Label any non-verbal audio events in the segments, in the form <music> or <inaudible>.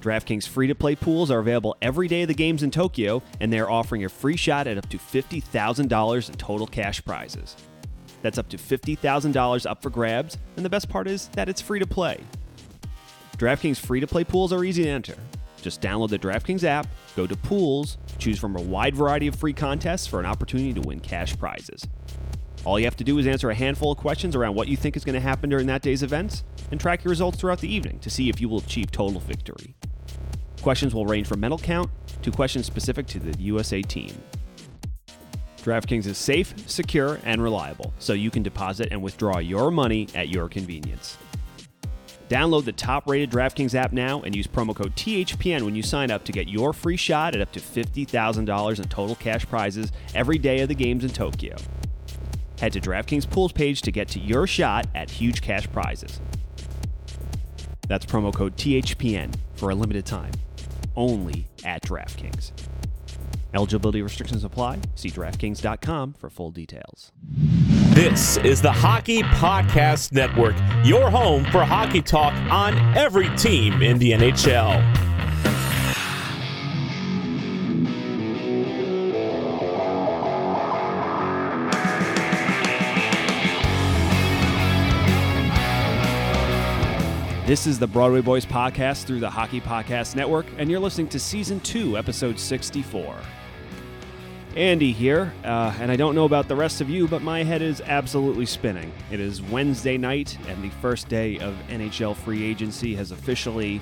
DraftKings free to play pools are available every day of the games in Tokyo, and they're offering a free shot at up to $50,000 in total cash prizes. That's up to $50,000 up for grabs, and the best part is that it's free to play. DraftKings free to play pools are easy to enter. Just download the DraftKings app, go to pools, choose from a wide variety of free contests for an opportunity to win cash prizes. All you have to do is answer a handful of questions around what you think is going to happen during that day's events and track your results throughout the evening to see if you will achieve total victory. Questions will range from mental count to questions specific to the USA team. DraftKings is safe, secure, and reliable, so you can deposit and withdraw your money at your convenience. Download the top rated DraftKings app now and use promo code THPN when you sign up to get your free shot at up to $50,000 in total cash prizes every day of the games in Tokyo. Head to DraftKings Pools page to get to your shot at huge cash prizes. That's promo code THPN for a limited time, only at DraftKings. Eligibility restrictions apply. See DraftKings.com for full details. This is the Hockey Podcast Network, your home for hockey talk on every team in the NHL. This is the Broadway Boys podcast through the Hockey Podcast Network, and you're listening to season two, episode 64. Andy here, uh, and I don't know about the rest of you, but my head is absolutely spinning. It is Wednesday night, and the first day of NHL free agency has officially,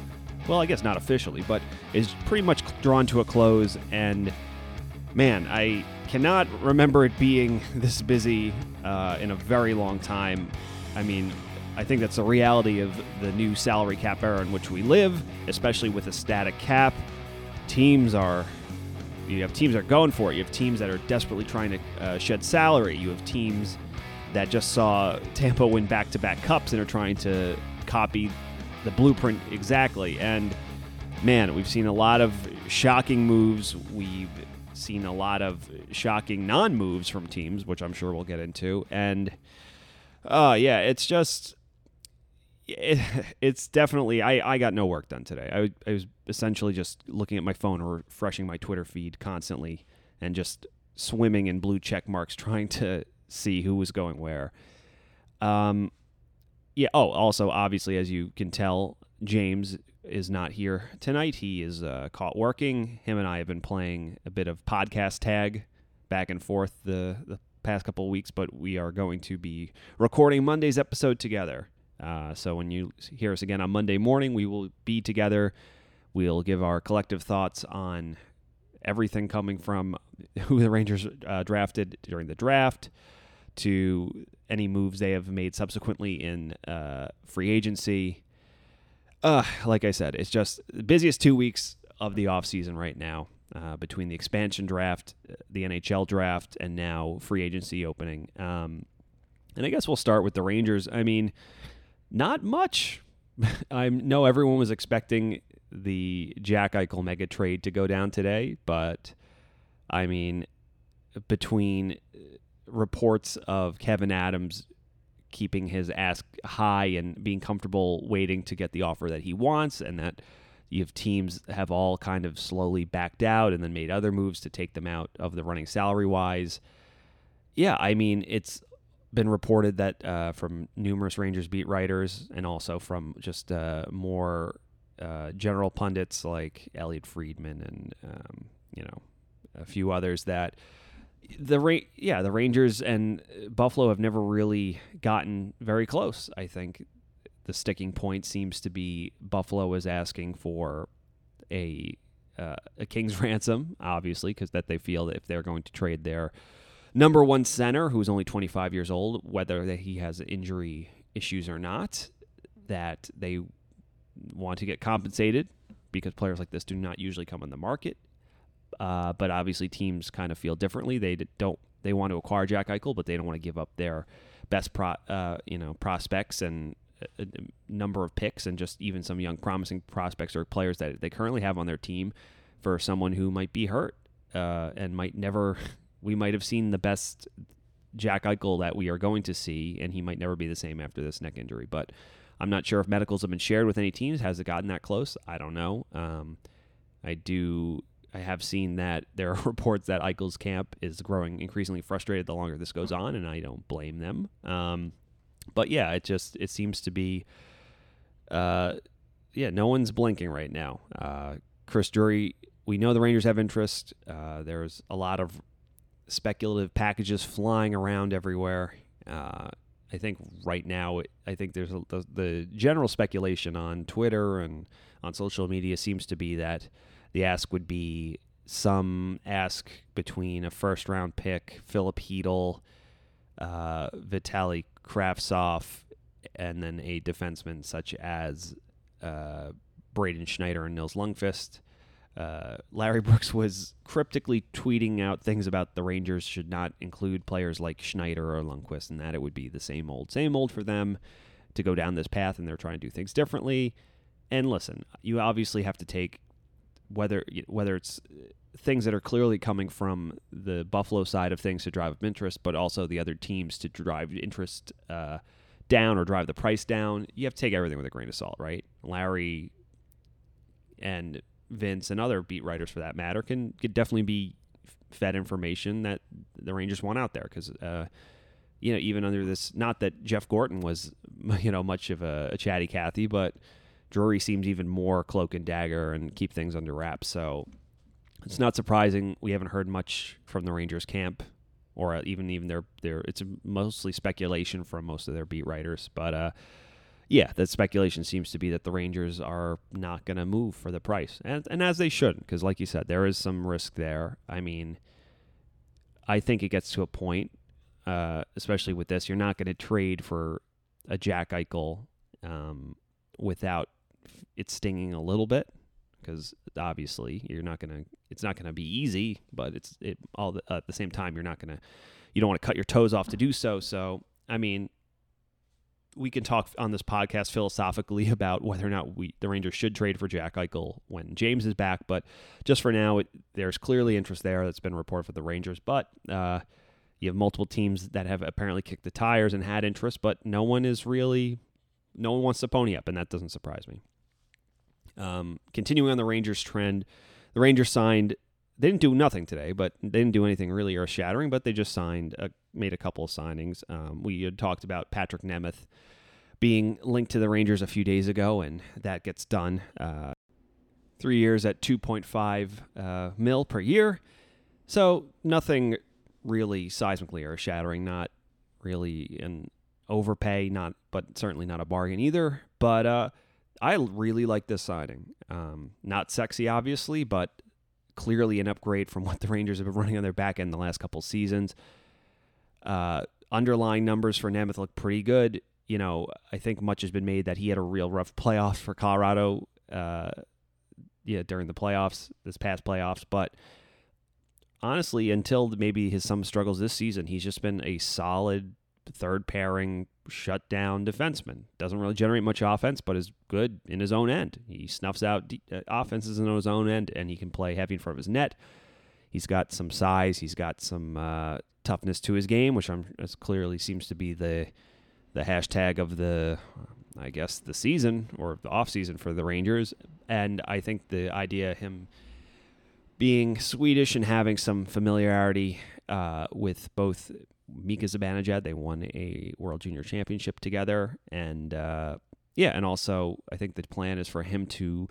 well, I guess not officially, but is pretty much drawn to a close. And man, I cannot remember it being <laughs> this busy uh, in a very long time. I mean, I think that's the reality of the new salary cap era in which we live, especially with a static cap. Teams are you have teams that are going for it. You have teams that are desperately trying to uh, shed salary. You have teams that just saw Tampa win back-to-back cups and are trying to copy the blueprint exactly. And man, we've seen a lot of shocking moves. We've seen a lot of shocking non-moves from teams, which I'm sure we'll get into. And uh, yeah, it's just it, <laughs> it's definitely I, I got no work done today. I, I was essentially just looking at my phone or refreshing my Twitter feed constantly and just swimming in blue check marks <laughs> trying to see who was going where. Um yeah, oh, also obviously as you can tell, James is not here tonight. He is uh, caught working. Him and I have been playing a bit of podcast tag back and forth the the past couple of weeks, but we are going to be recording Monday's episode together. Uh, so when you hear us again on Monday morning, we will be together. We'll give our collective thoughts on everything coming from <laughs> who the Rangers uh, drafted during the draft to any moves they have made subsequently in uh, free agency. Uh, like I said, it's just the busiest two weeks of the offseason right now uh, between the expansion draft, the NHL draft, and now free agency opening. Um, and I guess we'll start with the Rangers. I mean, not much. <laughs> I know everyone was expecting the Jack Eichel mega trade to go down today, but I mean, between uh, reports of Kevyn Adams keeping his ask high and being comfortable waiting to get the offer that he wants, and that you have teams have all kind of slowly backed out and then made other moves to take them out of the running salary wise. Yeah, I mean, it's been reported that uh, from numerous Rangers beat writers and also from just uh, more uh, general pundits like Elliotte Friedman and um, you know a few others that the Ra- yeah the Rangers and Buffalo have never really gotten very close. I think the sticking point seems to be Buffalo is asking for a uh, a king's <laughs> ransom, obviously, because that they feel that if they're going to trade their number one center, who's only 25 years old, whether that he has injury issues or not, that they want to get compensated because players like this do not usually come on the market. Uh, but obviously, teams kind of feel differently. They don't. They want to acquire Jack Eichel, but they don't want to give up their best pro, uh, you know, prospects and a, a number of picks, and just even some young promising prospects or players that they currently have on their team for someone who might be hurt uh, and might never. <laughs> We might have seen the best Jack Eichel that we are going to see, and he might never be the same after this neck injury. But I'm not sure if medicals have been shared with any teams. Has it gotten that close? I don't know. Um, I do. I have seen that <laughs> there are reports that Eichel's camp is growing increasingly frustrated the longer this goes on, and I don't blame them. Um, but yeah, it just it seems to be, uh, yeah, no one's blinking right now. Uh, Chris Drury, we know the Rangers have interest. Uh, there's a lot of speculative packages flying around everywhere. Uh, I think right now, I think there's a, the, the general speculation on Twitter and on social media seems to be that the ask would be some ask between a first round pick, Filip Chytil, uh, Vitali Kravtsov, and then a defenseman such as uh, Braden Schneider and Nils Lundqvist. Uh, Larry <laughs> Brooks was cryptically tweeting out things about the Rangers should not include players like Schneider or Lundqvist, and that it would be the same old, same old for them to go down this path, and they're trying to do things differently. And listen, you obviously have to take whether whether it's things that are clearly coming from the Buffalo side of things to drive up interest, but also the other teams to drive interest uh, down or drive the price down. You have to take everything with a grain of salt, right? Larry and Vince and other beat writers for that matter can could definitely be fed information that the Rangers want out there because uh, you know even under this not that Jeff Gorton was <laughs> you know much of a, a chatty Cathy but Drury seems even more cloak and dagger and keep things under wraps. So it's not surprising we haven't heard much from the Rangers camp or even even their their it's mostly speculation from most of their beat writers but uh yeah, that speculation seems to be that the Rangers are not going to move for the price, and and as they shouldn't, because like you said, there is some risk there. I mean, I think it gets to a point, uh, especially with this, you're not going to trade for a Jack Eichel um, without it stinging a little bit, because obviously you're not going to. It's not going to be easy, but it's it all uh, at the same time you're not going to. You don't want to cut your toes off to do so. So I mean, we can talk on this podcast philosophically <laughs> about whether or not we the Rangers should trade for Jack Eichel when James is back. But just for now, it, there's clearly interest there that's been reported for the Rangers. But uh, you have multiple teams that have apparently kicked the tires and had interest, but no one is really no one wants to pony up, and that doesn't surprise me. Um, continuing on the Rangers trend, the Rangers signed. They didn't do nothing today, but they didn't do anything really earth shattering. But they just signed, a, made a couple of signings. Um, we had talked about Patrik Nemeth being linked to the Rangers a few days ago, and that gets done. Uh, three years at 2.5 uh, mil per year. So nothing really seismically earth shattering, not really an overpay, not but certainly not a bargain either. But uh, I really like this signing. Um, not sexy, obviously, but clearly an upgrade from what the Rangers have been running on their back end the last couple seasons. Uh, underlying numbers for Nemeth look pretty good you know, I think much has been made that he had a real rough playoffs for Colorado, uh, yeah, during the playoffs, this past playoffs. But honestly, until maybe his some struggles this season, he's just been a solid third pairing shutdown defenseman. Doesn't really generate much offense, but is good in his own end. He snuffs out de- uh, offenses in his own end, and he can play heavy in front of his net. He's got some size. He's got some uh, toughness to his game, which I'm clearly seems to be the the hashtag of the I guess the season or the off season for the Rangers. And I think the idea of him being Swedish and having some familiarity uh, with both Mika Zibanejad. They won a World Junior Championship together, and uh, yeah, and also I think the plan is for him to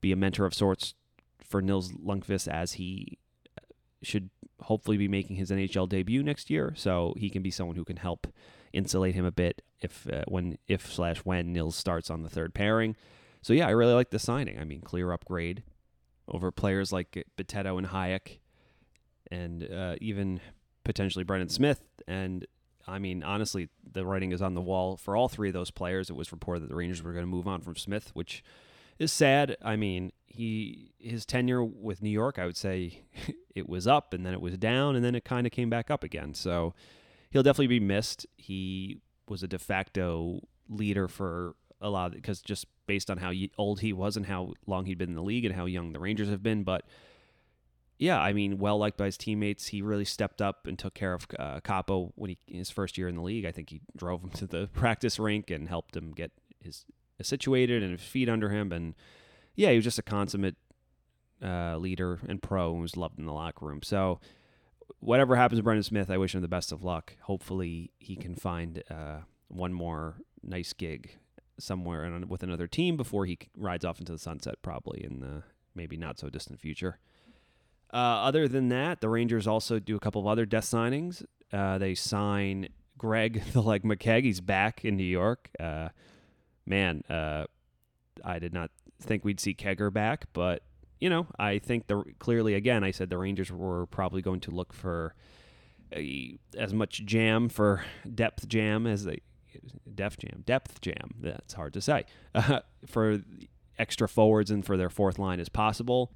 be a mentor of sorts for Nils Lundqvist as he should hopefully be making his NHL debut next year. So he can be someone who can help insulate him a bit if uh, when if slash when Nils starts on the third pairing. So yeah, I really like the signing. I mean, clear upgrade over players like Bitetto and Hajek, and uh, even potentially Brendan Smith. And I mean, honestly, the writing is on the wall for all three of those players. It was reported that the Rangers were going to move on from Smith, which is sad. I mean, he his tenure with New York, I would say <laughs> it was up and then it was down and then it kind of came back up again. So he'll definitely be missed. He was a de facto leader for a lot because just based on how old he was and how long he'd been in the league and how young the Rangers have been, but yeah, I mean, well liked by his teammates. He really stepped up and took care of uh, Kaapo when he his first year in the league. I think he drove him <laughs> to the practice rink and helped him get his situated and his feet under him. And yeah, he was just a consummate uh, leader and pro and was loved in the locker room. So whatever happens to Brendan Smith, I wish him the best of luck. Hopefully, he can find uh, one more nice gig somewhere and with another team before he rides off into the sunset, probably in the maybe not so distant future. Uh, other than that, the Rangers also do a couple of other death signings. Uh, they sign Greg <laughs> the McKegg. He's back in New York. Uh, man, uh, I did not think we'd see Kegger back, but you know, I think the clearly again, I said the Rangers were probably going to look for a, as much jam for depth jam as they depth jam depth jam. That's hard to say <laughs> for extra forwards and for their fourth line as possible.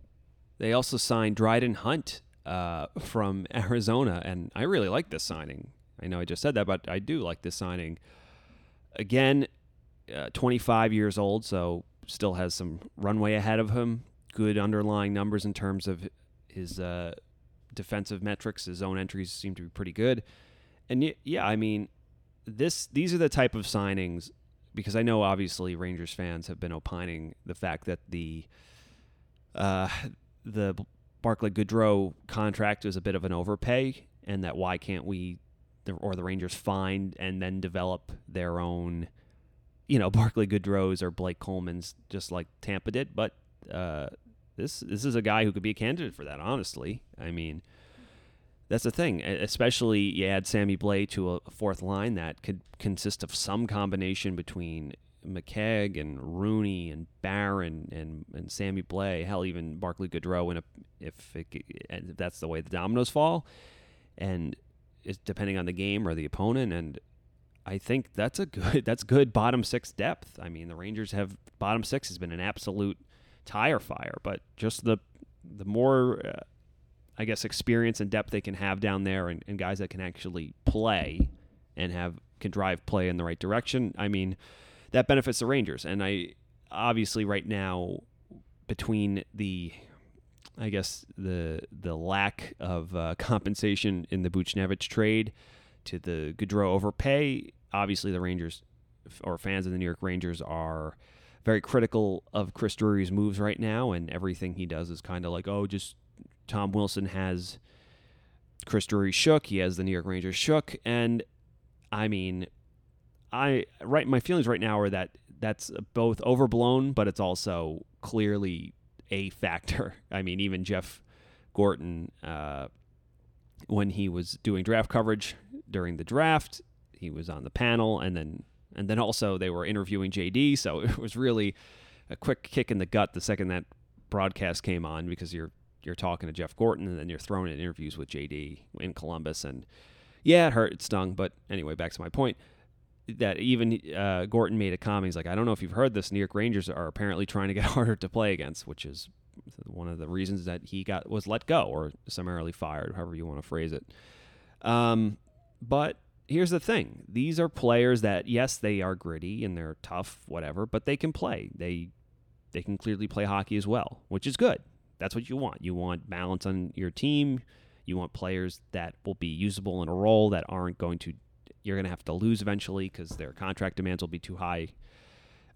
They also signed Dryden Hunt uh, from <laughs> Arizona, and I really like this signing. I know I just said that, but I do like this signing. Again, uh, 25 years old, so still has some runway ahead of him. Good underlying numbers in terms of his uh, defensive metrics. His own entries seem to be pretty good. And yeah, I mean, this these are the type of signings because I know obviously Rangers fans have been opining the fact that the uh, the Barclay Goodrow contract was a bit of an overpay, and that why can't we or the Rangers find and then develop their own you know, <laughs> Barclay Goodrows or Blake Coleman's just like Tampa did, but uh, this this is a guy who could be a candidate for that. Honestly, I mean, that's the thing. Especially you add Sammy Blais to a fourth line that could consist of some combination between McKegg and Rooney and Barron and, and Sammy Blais, Hell, even Barclay Goodrow. And if, it, if that's the way the dominoes fall, and it's depending on the game or the opponent, and I think that's a good <laughs> that's good bottom six depth. I mean, the Rangers have bottom six has been an absolute tire fire, but just the the more uh, I guess experience and depth they can have down there, and, and guys that can actually play and have can drive play in the right direction. I mean, that benefits the Rangers, and I obviously right now between the I guess the the lack of uh, compensation in the Buchnevich trade to the Goodrow overpay. Obviously, the Rangers or fans of the New York Rangers are very critical of Chris Drury's moves right now, and everything he does is kind of like, oh, just Tom Wilson has Chris Drury shook, he has the New York Rangers shook, and I mean, I right my feelings right now are that that's both overblown, but it's also clearly a factor. <laughs> I mean, even Jeff Gorton, uh, when he was doing draft coverage during the draft. He was on the panel, and then and then also they were interviewing JD. So <laughs> it was really a quick kick in the gut the second that broadcast came on because you're you're talking to Jeff Gorton and then you're throwing in interviews with JD in Columbus, and yeah, it hurt, it stung. But anyway, back to my point that even uh, Gorton made a comment. He's like, I don't know if you've heard this. New York Rangers are apparently trying to get <laughs> harder to play against, which is one of the reasons that he got was let go or summarily fired, however you want to phrase it. Um, but here's the thing these are players that, yes, they are gritty and they're tough, whatever, but they can play. They, they can clearly play hockey as well, which is good. That's what you want. You want balance on your team. You want players that will be usable in a role that aren't going to, you're going to have to lose eventually because their contract demands will be too high.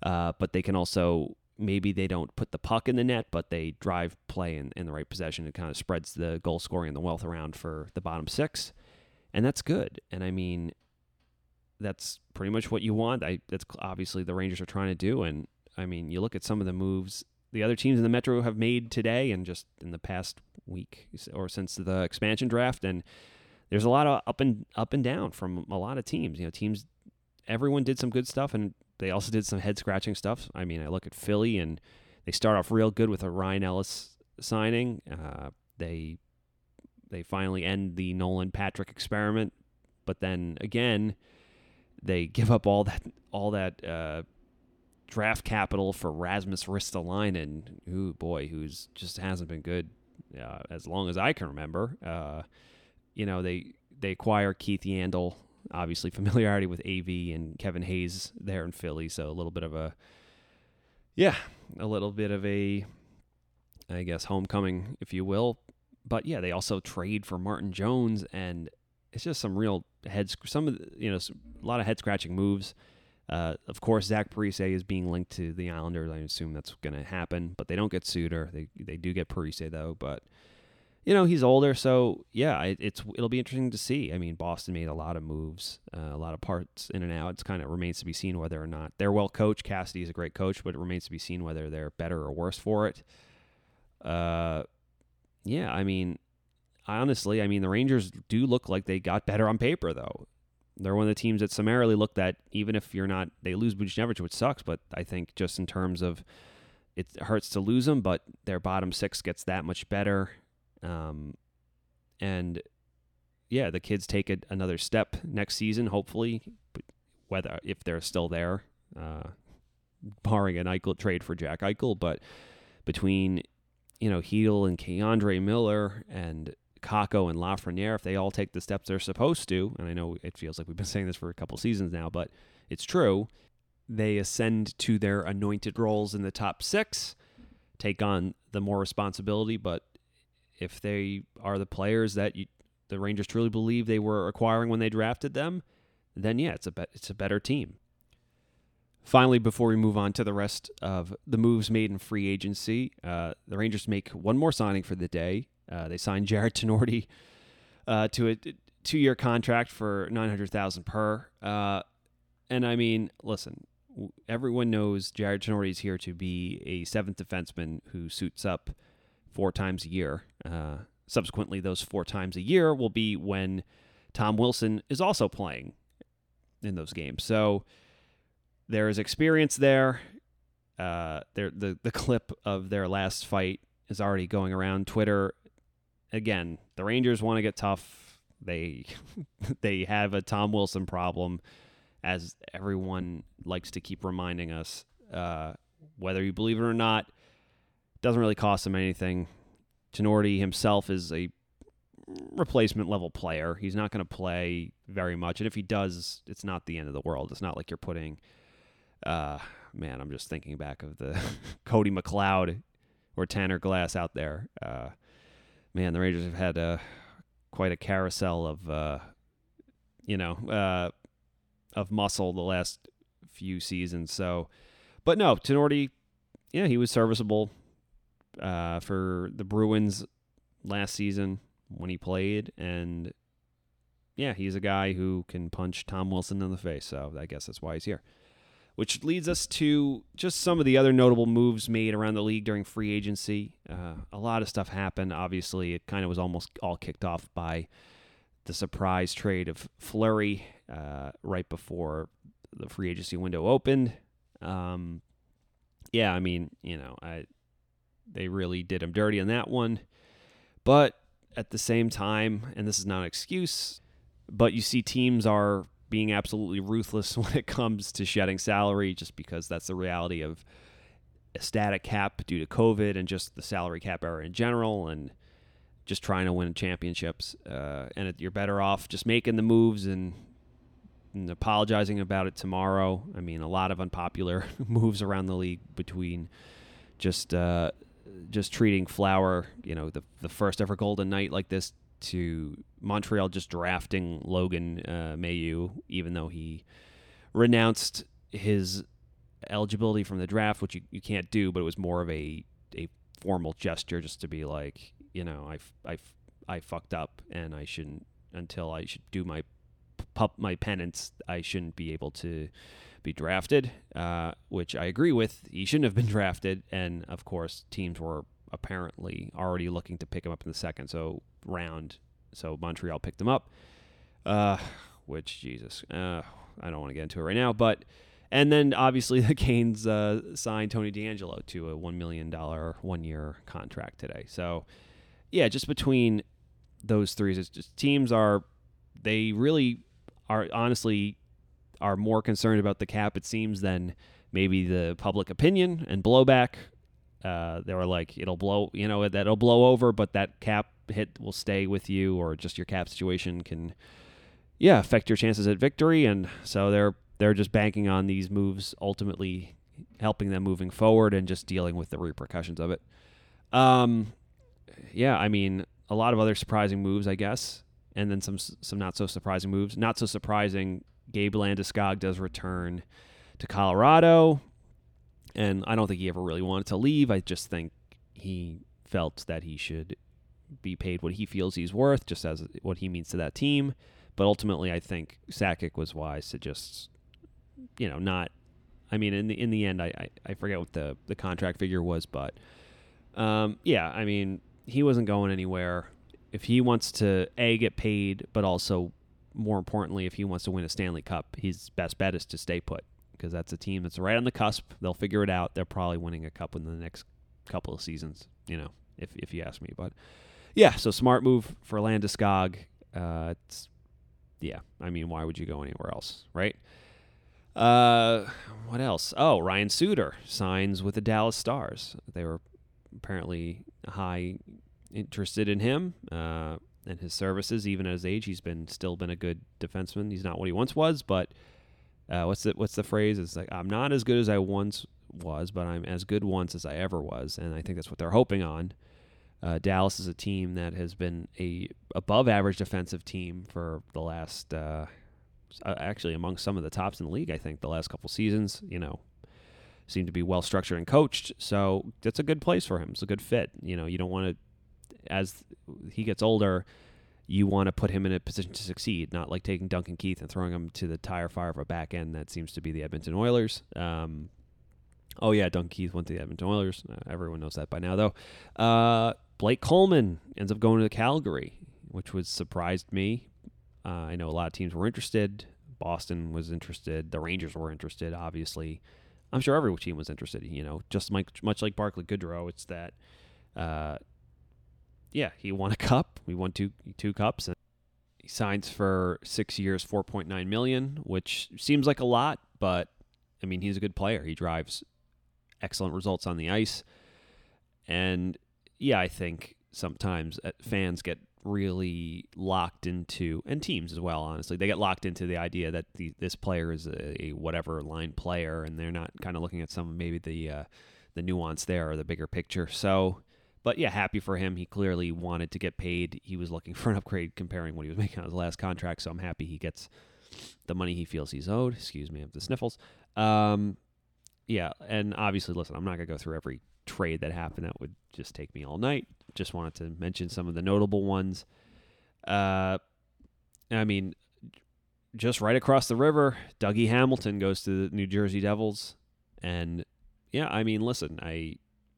Uh, but they can also maybe they don't put the puck in the net, but they drive play in, in the right possession. It kind of spreads the goal scoring and the wealth around for the bottom six. and that's good. And I mean, that's pretty much what you want. I that's obviously the Rangers are trying to do. And I mean, you look at some of the moves the other teams in the Metro have made today and just in the past week or since the expansion draft, and there's a lot of up and up and down from a lot of teams. You know, teams, everyone did some good stuff, and they also did some head scratching stuff. I mean, I look at Philly, and they start off real good with a Ryan Ellis signing. Uh, they they finally end the Nolan Patrick experiment, but then again, they <laughs> give up all that all that uh, draft capital for Rasmus Ristolainen, who boy, who's just hasn't been good uh, as long as I can remember. You know, they they acquire Keith Yandle, obviously familiarity with AV and Kevin Hayes there in Philly, so a little bit of a yeah, a little bit of a I guess homecoming, if you will. But yeah, they also trade for Martin Jones, and it's just some real head some of the, you know a lot of head scratching moves. Uh, of course, Zach Parise is being linked to the Islanders. I assume that's going to happen, but they don't get Suter. They they do get Parise though, but you know he's older, so yeah, it, it's it'll be interesting to see. I mean, Boston made a lot of moves, uh, a lot of parts in and out. It's kind of remains to be seen whether or not they're well coached. Cassidy is a great coach, but it remains to be seen whether they're better or worse for it. Uh, yeah, I mean, I honestly, I mean the Rangers do look like they got better on paper though. They're one of the teams that summarily looked at, even if you're not, they lose Buchnevich, which sucks, but I think just in terms of it hurts to lose them, but their bottom six gets that much better. Um, and yeah, the kids take a, another step next season, hopefully, whether if they're still there, uh, barring an Eichel trade for Jack Eichel. But between you know Chytil and K'Andre Miller and Kakko and Lafreniere, if they all take the steps they're supposed to, and I know it feels like we've been saying this for a couple seasons now, but it's true, they ascend to their anointed roles in the top six, take on the more responsibility. But if they are the players that you, the Rangers truly believe they were acquiring when they drafted them, then yeah, it's a be- it's a better team. Finally, before we move on to the rest of the moves made in free agency, uh, the Rangers make one more signing for the day. Uh, they signed Jared <laughs> Tinordi uh, to a two-year contract for nine hundred thousand per. Uh, and I mean, listen, everyone knows Jared Tinordi is here to be a seventh defenseman who suits up four times a year. Uh, subsequently, those four times a year will be when Tom Wilson is also playing in those games. So there is experience there. Uh, there, the the clip of their last fight is already going around Twitter again, the Rangers want to get tough. They <laughs> they have a Tom Wilson problem, as everyone likes to keep reminding us. Uh, whether you believe it or not, doesn't really cost them anything. Tinordi himself is a replacement level player. He's not going to play very much, and if he does, it's not the end of the world. It's not like you're putting. Uh, man, I'm just thinking back of the <laughs> Cody McLeod or Tanner Glass out there. Uh, man, the Rangers have had uh, quite a carousel of, uh, you know, uh, of muscle the last few seasons. So, but no, Tinordi, yeah, he was serviceable uh, for the Bruins last season when he played, and yeah, he's a guy who can punch Tom Wilson in the face. So I guess that's why he's here which leads us to just some of the other notable moves made around the league during free agency. Uh, a lot of stuff happened. Obviously, it kind of was almost all kicked off by the surprise trade of Fleury uh, right before the free agency window opened. Um, yeah, I mean, you know, I they really did him dirty on that one, but at the same time, and this is not an excuse, but you see teams are being absolutely ruthless <laughs> when it comes to shedding salary, just because that's the reality of a static cap due to COVID and just the salary cap era in general, and just trying to win championships. Uh, and it, you're better off just making the moves and, and apologizing about it tomorrow. I mean, a lot of unpopular <laughs> moves around the league between just uh, just treating Flower, you know, the the first ever Golden Knight like this to Montreal just drafting Logan uh, Mailloux, even though he renounced his eligibility from the draft, which you, you can't do, but it was more of a, a formal gesture just to be like, you know, I, I, I fucked up and I shouldn't until I should do my pup my penance, I shouldn't be able to be drafted, uh, which I agree with. He shouldn't have been <laughs> drafted, and of course, teams were apparently already looking to pick him up in the second so round. So Montreal picked him up, uh, which Jesus, uh, I don't want to get into it right now, but. And then obviously <laughs> the Canes uh, signed Tony DeAngelo to a one million dollar one year contract today. So yeah, just between those three, it's just teams are they really are honestly are more concerned about the cap it seems than maybe the public opinion and blowback. Uh, they were like, it'll blow, you know, that'll blow over, but that cap hit will stay with you, or just your cap situation can, yeah, affect your chances at victory. And so they're they're just banking on these moves ultimately helping them moving forward and just dealing with the repercussions of it. Um, yeah, I mean, a lot of other surprising moves, I guess, and then some some not so surprising moves. Not so surprising, Gabe Landeskog does return to Colorado, and I don't think he ever really wanted to leave. I just think he felt that he should be paid what he feels he's worth, just as what he means to that team. But ultimately, I think Sakic was wise to just, you know, not. I mean, in the in the end, I I, I forget what the the contract figure was, but um, yeah, I mean, he wasn't going anywhere. If he wants to a get paid, but also more importantly, if he wants to win a Stanley Cup, his best bet is to stay put because that's a team that's right on the cusp. They'll figure it out. They're probably winning a cup in the next couple of seasons, you know, if if you ask me. But yeah, so smart move for Landeskog. Uh, it's yeah, I mean, why would you go anywhere else, right? Uh, what else? Oh, Ryan Suter signs with the Dallas Stars. They were apparently high interested in him uh, and his services. Even at his age, he's been still been a good defenseman. He's not what he once was, but uh, what's the what's the phrase? It's like I'm not as good as I once was, but I'm as good once as I ever was, and I think that's what they're hoping on. Uh, Dallas is a team that has been a above average defensive team for the last, uh, actually among some of the tops in the league. I think the last couple seasons, you know, seem to be well structured and coached. So that's a good place for him. It's a good fit. You know, you don't want to, as he gets older, you want to put him in a position to succeed, not like taking Duncan Keith and throwing him to the tire fire of a back end. That seems to be the Edmonton Oilers. Um, oh yeah, Duncan Keith went to the Edmonton Oilers. Uh, everyone knows that by now, though. Uh, Blake Coleman ends up going to Calgary, which was surprised me. Uh, I know a lot of teams were interested. Boston was interested. The Rangers were interested, obviously. I'm sure every team was interested. You know, just much, much like Barclay Goodrow, it's that, uh, yeah, he won a cup. We won two two cups, and he signs for six years, 4.9 million, which seems like a lot, but I mean, he's a good player. He drives excellent results on the ice, and yeah, I think sometimes uh, fans get really locked into, and teams as well. Honestly, they get locked into the idea that the, this player is a, a, whatever line player, and they're not kind of looking at some maybe the uh, the nuance there or the bigger picture. So, but yeah, happy for him. He clearly wanted to get paid. He was looking <laughs> for an upgrade comparing what he was making on his last contract. So I'm happy he gets the money he feels he's owed. Excuse me, of the sniffles. Um, yeah, and obviously, listen, I'm not gonna go through every trade that happened. That would just take me all night. Just wanted to mention some of the notable ones. Uh, I mean, just right across the river, Dougie Hamilton goes to the New Jersey Devils, and yeah, I mean, listen, I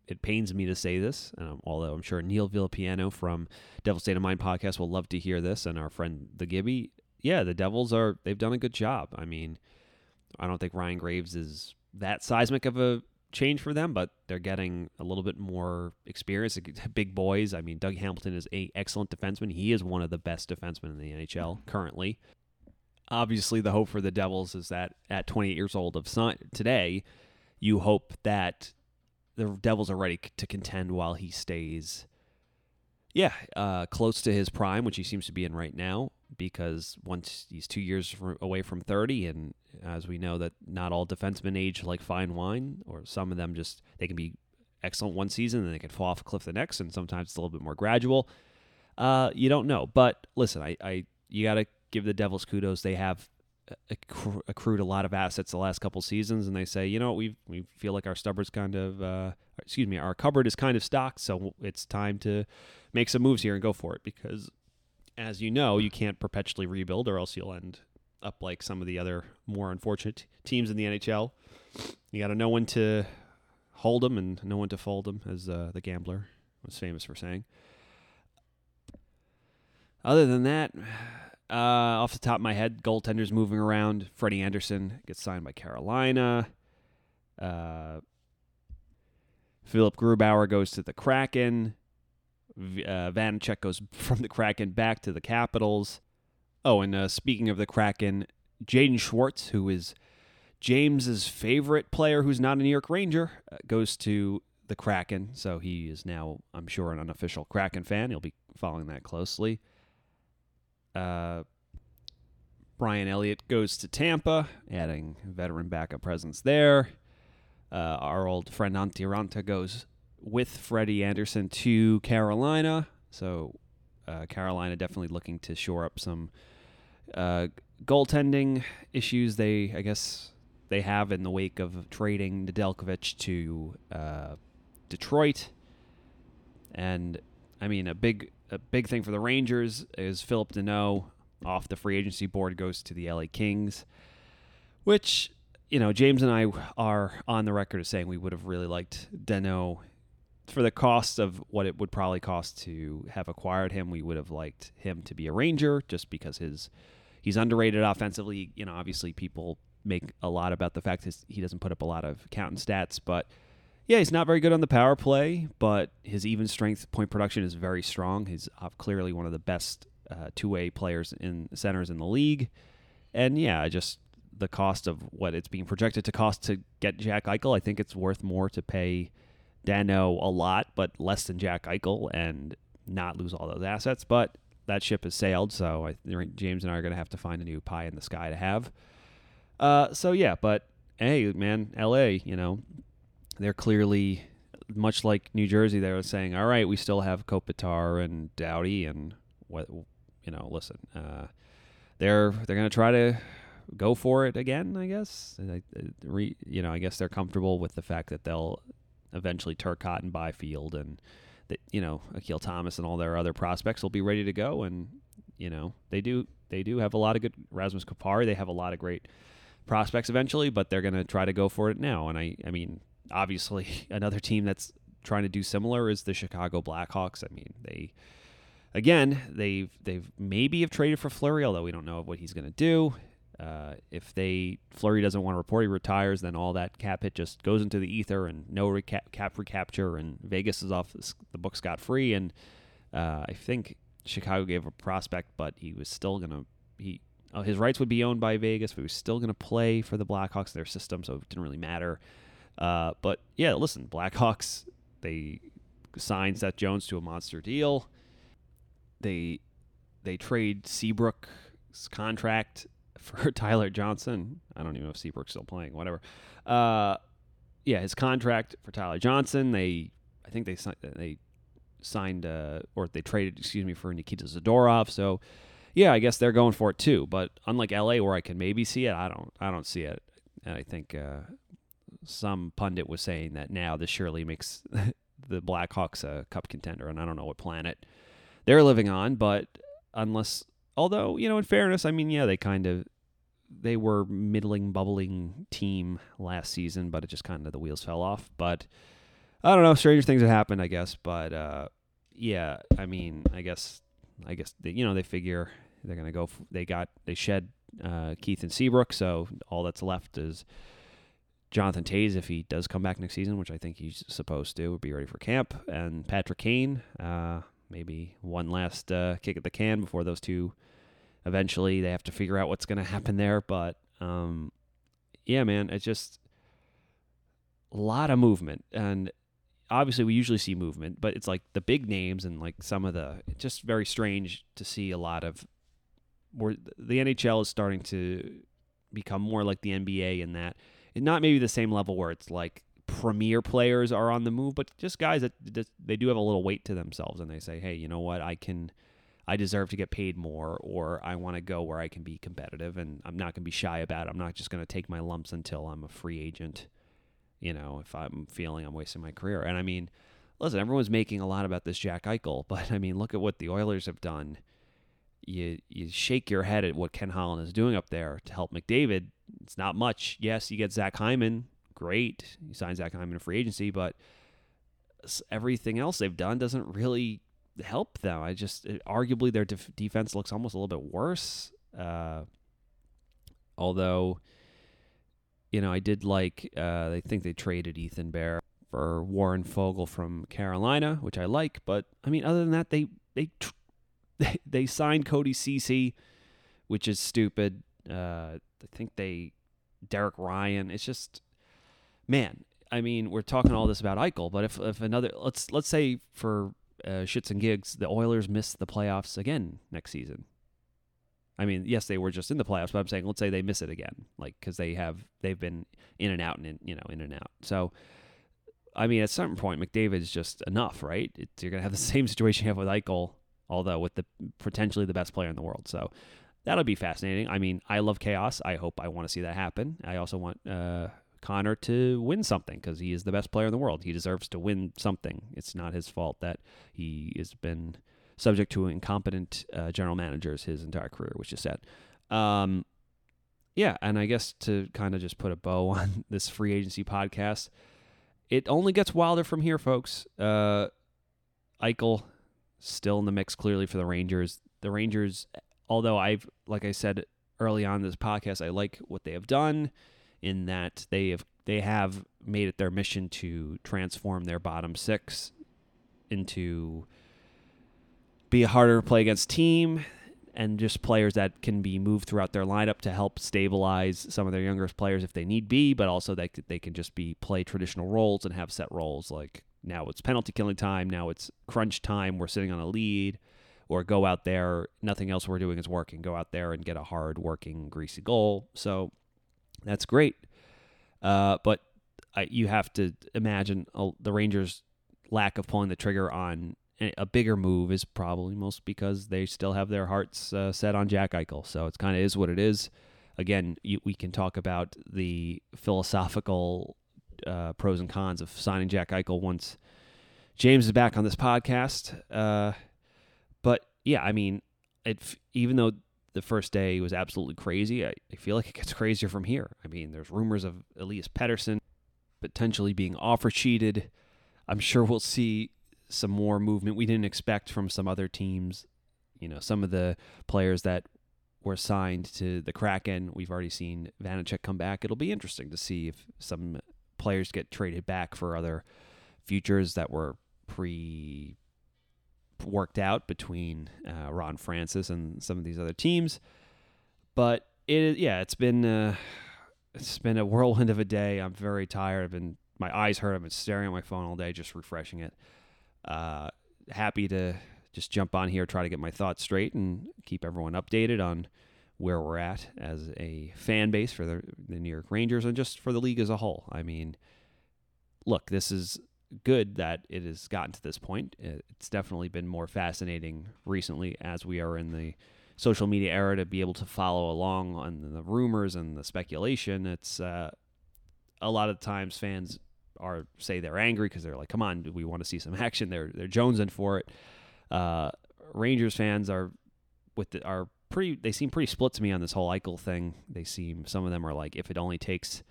it pains me to say this, um, although I'm sure Neil Villapiano from Devil State of Mind podcast will love to hear this, and our friend the Gibby. Yeah, the Devils are they've done a good job. I mean, I don't think Ryan Graves is that seismic of a change for them, but they're getting a little bit more experience. <laughs> Big boys. I mean, Doug Hamilton is a excellent defenseman. He is one of the best defensemen in the NHL currently. Obviously, the hope for the Devils is that at 28 years old of today, you hope that the Devils are ready to contend while he stays, yeah, uh, close to his prime, which he seems to be in right now. Because once he's two years away from 30, and as we know that not all defensemen age like fine wine, or some of them just they can be excellent one season and they can fall off a cliff the next, and sometimes it's a little bit more gradual. Uh, you don't know, but listen, I, I you got to give the Devils kudos. They have accrued a lot of assets the last couple seasons, and they say, you know, we we feel like our stubborn's kind of, uh, excuse me, our cupboard is kind of stocked, so it's time to make some moves here and go for it because as you know, you can't perpetually rebuild, or else you'll end up like some of the other more unfortunate teams in the NHL. You got to know when to hold them and know when to fold them, as uh, the gambler was famous for saying. Other than that, uh, off the top of my head, goaltenders moving around. Freddie Andersen gets signed by Carolina. Uh, Philipp Grubauer goes to the Kraken. V- uh, Vanecek goes <laughs> from the Kraken back to the Capitals. Oh, and uh, speaking of the Kraken, Jaden Schwartz, who is James's favorite player who's not a New York Ranger, uh, goes to the Kraken. So he is now, I'm sure, an unofficial Kraken fan. He'll be following that closely. Uh, Brian Elliott goes to Tampa, adding veteran backup presence there. Uh, our old friend Antti Raanta goes with Freddie Andersen to Carolina. So uh, Carolina definitely looking to shore up some uh, goaltending issues they, I guess, they have in the wake of trading Nedeljkovic to uh, Detroit. And I mean, a big a big thing for the Rangers is Phillip Danault off the free agency board goes to the LA Kings, which you know James and I are on the record as saying we would have really liked Deneau for the cost of what it would probably cost to have acquired him. We would have liked him to be a Ranger just because his he's underrated offensively. You know, obviously people make a lot about the fact that he doesn't put up a lot of counting stats, but yeah, he's not very good on the power play, but his even strength point production is very strong. He's uh, clearly one of the best uh, two way players in centers in the league. And yeah, just the cost of what it's being projected to cost to get Jack Eichel, I think it's worth more to pay Danault a lot, but less than Jack Eichel and not lose all those assets. But that ship has sailed, so I James and I are going to have to find a new pie in the sky to have. Uh, so yeah, but hey, man, L.A., you know, they're clearly much like New Jersey. They were saying, all right, we still have Kopitar and Doughty, and what you know. Listen, uh, they're they're going to try to go for it again. I guess. I, re, you know, I guess they're comfortable with the fact that they'll eventually Turcotte and Byfield and that you know Akil Thomas and all their other prospects will be ready to go. And you know they do they do have a lot of good Rasmus Kupari. They have a lot of great prospects eventually, but they're going to try to go for it now. And I I mean obviously <laughs> another team that's trying to do similar is the Chicago Blackhawks. I mean they again they've they've maybe have traded for Fleury, although we don't know what he's going to do. Uh, if they Fleury doesn't want to report he retires, then all that cap hit just goes into the ether and no recap, cap recapture, and Vegas is off the book scot free. And uh, I think Chicago gave a prospect, but he was still gonna he uh, his rights would be owned by Vegas, but he was still gonna play for the Blackhawks their system, so it didn't really matter. Uh, but yeah, listen, Blackhawks they signed Seth Jones to a monster deal. They they trade Seabrook's contract for <laughs> Tyler Johnson. I don't even know if Seabrook's still playing. Whatever. Uh, yeah, his contract for Tyler Johnson. They, I think they signed. They signed uh, or they traded. Excuse me for Nikita Zadorov. So, yeah, I guess they're going for it too. But unlike LA, where I can maybe see it, I don't. I don't see it. And I think uh, some pundit was saying that now this surely makes <laughs> the Blackhawks a cup contender, and I don't know what planet they're living on. But unless although you know in fairness i mean yeah they kind of they were middling bubbling team last season but it just kind of the wheels fell off but i don't know stranger things have happened i guess but uh, yeah i mean i guess i guess they, you know they figure they're gonna go f- they got they shed uh, keith and seabrook so all that's left is jonathan toews if he does come back next season which i think he's supposed to would be ready for camp. And patrick kane uh, maybe one last uh, kick at the can before those two eventually they have to figure out what's going <laughs> to happen there. But um, yeah man it's just a lot of movement. And obviously we usually see movement but it's like the big names and like some of the it's just very strange to see a lot of where the NHL is starting to become more like the NBA in that not maybe the same level where it's like premier players are on the move, but just guys that they do have a little weight to themselves, and they say, "Hey, you know what? I can, I deserve to get paid more, or I want to go where I can be competitive, and I'm not going to be shy about it. I'm not just going to take my lumps until I'm a free agent. You know, if I'm feeling I'm wasting my career. And I mean, listen, everyone's making a lot about this Jack Eichel, <laughs> but I mean, look at what the Oilers have done. you you shake your head at what Ken Holland is doing up there to help McDavid. It's not much. Yes, you get Zach Hyman, great. You sign Zach Hyman in free agency, but everything else they've done doesn't really help them. I just it, arguably their def- defense looks almost a little bit worse. Uh, although, you know, I did like. Uh, I think they traded Ethan Bear for Warren Foegele from Carolina, which I like. But I mean, other than that, they they tr- <laughs> they, signed Cody Cece, which is stupid. Uh, I think they Derek Ryan. It's just man. I mean, we're talking all this about Eichel, but if if another let's let's say for uh, shits and gigs, the Oilers miss the playoffs again next season. I mean, yes, they were just in the playoffs, but I'm saying let's say they miss it again, like because they have they've been in and out and in, you know in and out. So, I mean, at some point, McDavid's just enough, right? It, you're gonna have the <laughs> same situation you have with Eichel, although with the potentially the best player in the world. So that'll be fascinating. I mean, I love chaos. I hope I want to see that happen. I also want uh, Connor to win something because he is the best player in the world. He deserves to win something. It's not his fault that he has been subject to incompetent uh, general managers his entire career, which is sad. Um, yeah, and I guess to kind of just put a bow <laughs> on this free agency podcast, it only gets wilder from here, folks. Uh, Eichel still in the mix clearly for the Rangers. The Rangers, although I've like I said early on this podcast, I like what they have done in that they have they have made it their mission to transform their bottom six into be a harder to play against team and just players that can be moved throughout their lineup to help stabilize some of their younger players if they need be, but also they they can just be play traditional roles and have set roles. Like now it's penalty killing time, now it's crunch time, we're sitting on a lead, or go out there, nothing else we're doing is working, go out there and get a hard working greasy goal. So that's great. Uh, but I, you have to imagine uh, the Rangers' lack of pulling the trigger on a bigger move is probably most because they still have their hearts uh, set on Jack Eichel. So it's kind of is what it is. Again, you, we can talk about the philosophical uh, pros and cons of signing Jack Eichel once James is back on this podcast. Uh, yeah, I mean, it, even though the first day was absolutely crazy, I, I feel like it gets <laughs> crazier from here. I mean, there's rumors of Elias Pettersson potentially being offer sheeted. I'm sure we'll see some more movement we didn't expect from some other teams. You know, some of the players that were signed to the Kraken, we've already seen Vanecek come back. It'll be interesting to see if some players get traded back for other futures that were pre worked out between uh, Ron Francis and some of these other teams. But it, yeah, it's been uh, it's been a whirlwind of a day. I'm very tired. I've been my eyes hurt. I've been staring at my phone all day, just refreshing it. Uh, happy to just jump on here, try to get my thoughts straight, and keep everyone updated on where we're at as a fan base for the, the New York Rangers and just for the league as a whole. I mean, look, this is good that it has gotten to this point. It's definitely been more fascinating recently as we are in the social media era to be able to follow along on the rumors and the speculation. It's uh, a lot of times fans are say they're angry because they're like, "Come on, we want to see some <laughs> action." They're they're jonesing for it. Uh, Rangers fans are with the, are pretty. They seem pretty split to me on this whole Eichel thing. They seem some of them are like, if it only takes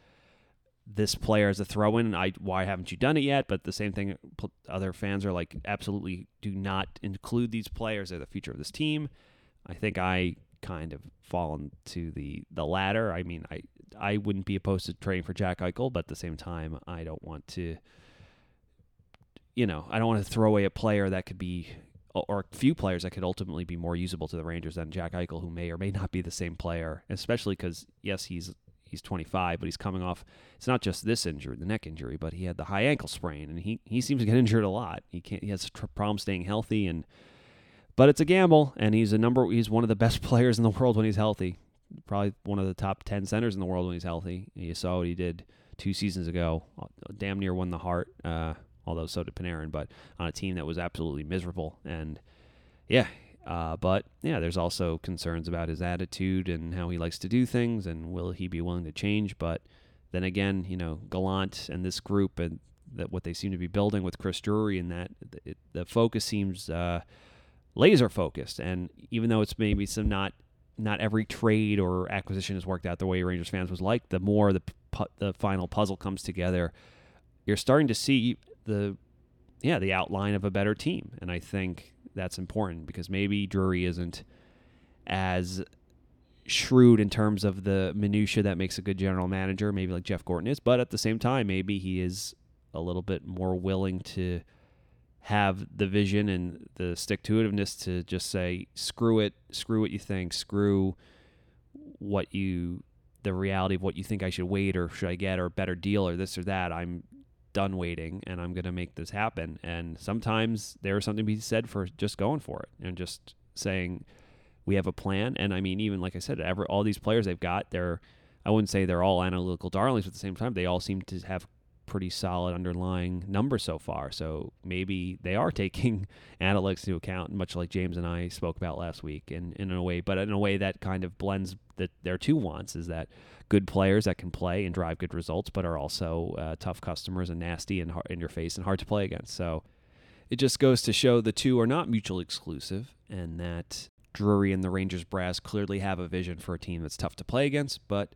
this player as a throw in, I why haven't you done it yet? But the same thing, other fans are like, absolutely do not include these players. They're the future of this team. I think I kind of fall into the the latter. I mean, I I wouldn't be opposed to trading for Jack Eichel, but at the same time, I don't want to. You know, I don't want to throw away a player that could be, or a few players that could ultimately be more usable to the Rangers than Jack Eichel, who may or may not be the same player. Especially because yes, he's he's 25, but he's coming off. It's not just this injury, the neck injury, but he had the high ankle sprain, and he he seems to get injured a lot. He can't. He has a problem staying healthy, and but it's a gamble, and he's a number. He's one of the best <laughs> players in the world when he's healthy. Probably one of the top 10 centers in the world when he's healthy. You saw what he did two seasons ago. Damn near won the Hart. uh, although so did Panarin, but on a team that was absolutely miserable. And yeah, uh, but yeah, there's also concerns about his attitude and how he likes to do things, and will he be willing to change? But then again, you know, Gallant and this group and that what they seem to be building with Chris Drury and that it, the focus seems uh, laser focused. And even though it's maybe some not not every trade or acquisition has worked out the way Rangers fans was like, the more the pu- the final puzzle comes together, you're starting to see the yeah the outline of a better team, and I think that's important because maybe Drury isn't as shrewd in terms of the minutia that makes a good general manager, maybe like Jeff Gorton is, but at the same time, maybe he is a little bit more willing to have the vision and the stick to itiveness to just say, screw it, screw what you think, screw what you, the reality of what you think I should wait or should I get or a better deal or this or that. I'm done waiting and I'm going to make this happen. And sometimes there's something to be said for just going for it and just saying, we have a plan. And I mean, even like I said, all these players they've got, they're I wouldn't say they're all analytical darlings, but at the same time, they all seem to have pretty solid underlying numbers so far. So maybe they are <laughs> taking analytics into account, much like James and I spoke about last week, in, in a way, but in a way that kind of blends the, their two wants is that good players that can play and drive good results, but are also uh, tough customers and nasty and hard, in your face and hard to play against. So it just goes to show the two are not mutually exclusive and that Drury and the Rangers brass clearly have a vision for a team that's tough to play against, but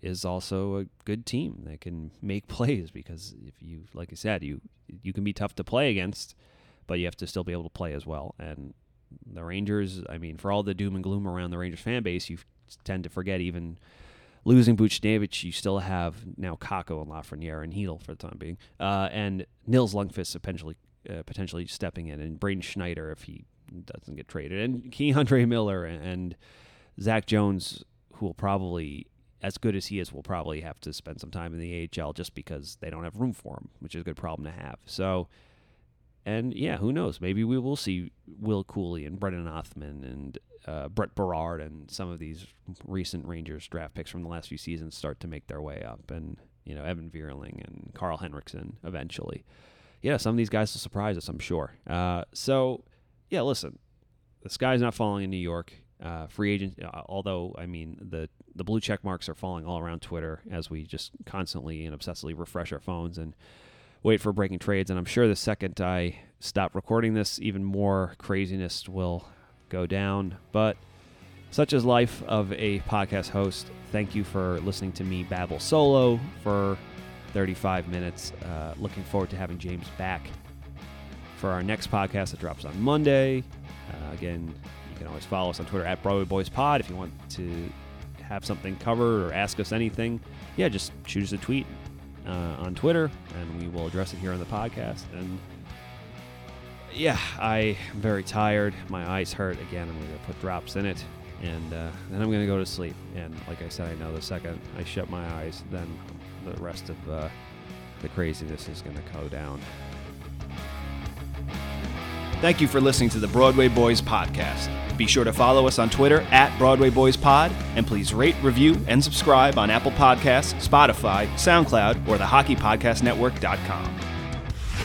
is also a good team that can make <laughs> plays because if you like I said, you you can be tough to play against, but you have to still be able to play as well. And the Rangers, I mean, for all the doom and gloom around the Rangers fan base, you tend to forget even losing Buchnevich, you still have now Kakko and Lafreniere and Chytil for the time being, uh, and Nils Lundkvist potentially uh, potentially stepping in, and Braden Schneider if he doesn't get traded, and K'Andre Miller and Zach Jones, who will probably, as good as he is, will probably have to spend some time in the AHL just because they don't have room for him, which is a good problem to have. So, and yeah, who knows? Maybe we will see Will Cuylle and Brennan Othmann and uh, Brett Berard and some of these recent Rangers draft picks from the last few seasons start to make their way up, and you know Evan Vierling and Karl Henriksson eventually. Yeah, some of these guys will surprise us, I'm sure. Uh, so yeah, listen, the sky's not falling in New York. Uh, free agent, uh, although I mean the the blue check marks are falling all around Twitter as we just constantly and obsessively refresh our phones and wait for breaking trades. And I'm sure the second I stop recording this, even more craziness will go down. But such is life of a podcast host. Thank you for listening to me babble solo for 35 minutes. Uh, looking forward to having James back for our next podcast that drops on Monday. Uh, again, you can always follow us on Twitter at Broadway Boys Pod if you want to have something covered or ask us anything. Yeah, just shoot us a tweet uh, on Twitter and we will address it here on the podcast. And yeah, I am very tired. My eyes hurt again. I'm going to put drops in it. And uh, then I'm going to go to sleep. And like I said, I know the second I shut my eyes, then the rest of uh, the craziness is going to go down. Thank you for listening to the Broadway Boys podcast. Be sure to follow us on Twitter at Broadway Boys Pod, and please rate, review, and subscribe on Apple Podcasts, Spotify, SoundCloud, or the HockeyPodcastNetwork.com.